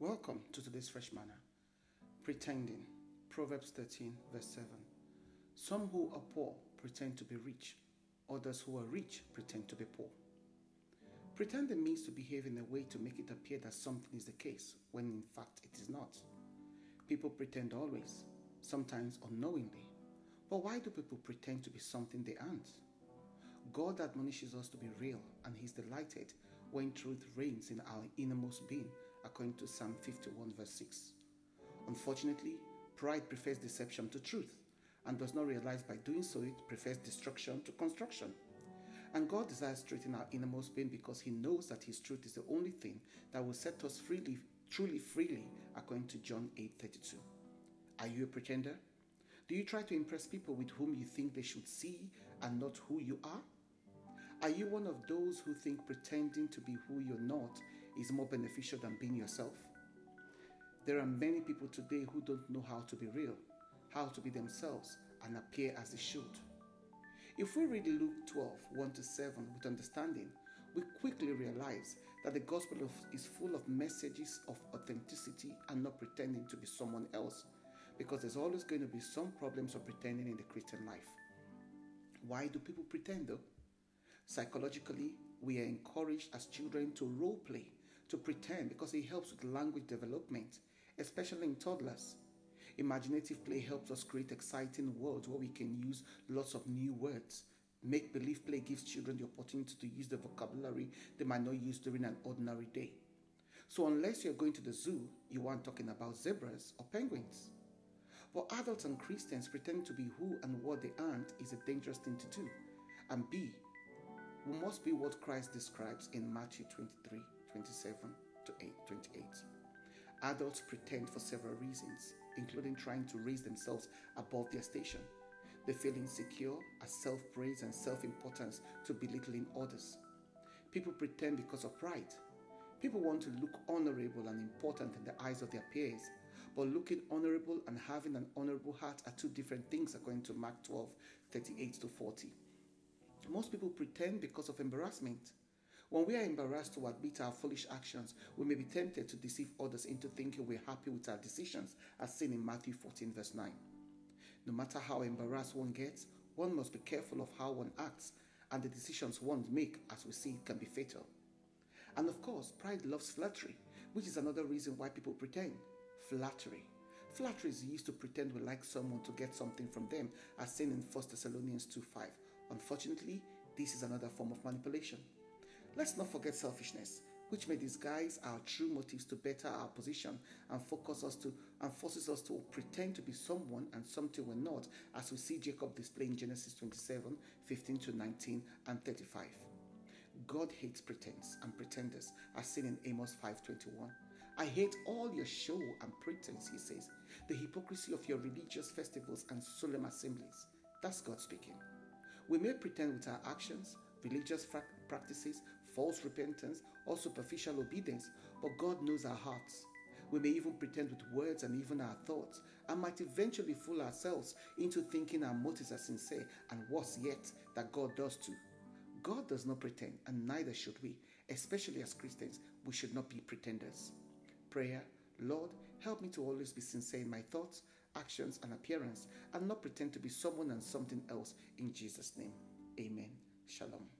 Welcome to today's Fresh Manna. Pretending. Proverbs 13, verse 7. Some who are poor pretend to be rich, others who are rich pretend to be poor. Pretending means to behave in a way to make it appear that something is the case when in fact it is not. People pretend always, sometimes unknowingly. But why do people pretend to be something they aren't? God admonishes us to be real, and He's delighted when truth reigns in our innermost being, according to Psalm 51, verse 6. Unfortunately, pride prefers deception to truth and does not realize by doing so it prefers destruction to construction. And God desires truth our innermost being because He knows that His truth is the only thing that will set us freely, truly freely, according to John 8 32. Are you a pretender? Do you try to impress people with whom you think they should see and not who you are? Are you one of those who think pretending to be who you're not is more beneficial than being yourself? There are many people today who don't know how to be real, how to be themselves, and appear as they should. If we read Luke 12 1 to 7 with understanding, we quickly realize that the gospel is full of messages of authenticity and not pretending to be someone else, because there's always going to be some problems of pretending in the Christian life. Why do people pretend though? Psychologically, we are encouraged as children to role play, to pretend, because it helps with language development, especially in toddlers. Imaginative play helps us create exciting worlds where we can use lots of new words. Make believe play gives children the opportunity to use the vocabulary they might not use during an ordinary day. So, unless you're going to the zoo, you aren't talking about zebras or penguins. But adults and Christians pretending to be who and what they aren't is a dangerous thing to do. And B, we must be what Christ describes in Matthew 23 27 to 8, 28. Adults pretend for several reasons, including trying to raise themselves above their station. They feel insecure, as self praise and self importance to belittling others. People pretend because of pride. People want to look honorable and important in the eyes of their peers, but looking honorable and having an honorable heart are two different things, according to Mark 12 38 to 40. Most people pretend because of embarrassment. When we are embarrassed to admit our foolish actions, we may be tempted to deceive others into thinking we're happy with our decisions, as seen in Matthew 14, verse 9. No matter how embarrassed one gets, one must be careful of how one acts, and the decisions one makes, as we see, can be fatal. And of course, pride loves flattery, which is another reason why people pretend. Flattery. Flattery is used to pretend we like someone to get something from them, as seen in 1 Thessalonians 2 5. Unfortunately, this is another form of manipulation. Let's not forget selfishness, which may disguise our true motives to better our position and focus us to and forces us to pretend to be someone and something we're not, as we see Jacob display in Genesis 27, 15 to 19 and 35. God hates pretense and pretenders, as seen in Amos 5:21. I hate all your show and pretense, he says, the hypocrisy of your religious festivals and solemn assemblies. That's God speaking. We may pretend with our actions, religious practices, false repentance, or superficial obedience, but God knows our hearts. We may even pretend with words and even our thoughts, and might eventually fool ourselves into thinking our motives are sincere, and worse yet, that God does too. God does not pretend, and neither should we. Especially as Christians, we should not be pretenders. Prayer Lord, help me to always be sincere in my thoughts, actions, and appearance, and not pretend to be someone and something else in Jesus' name. Amen. Shalom.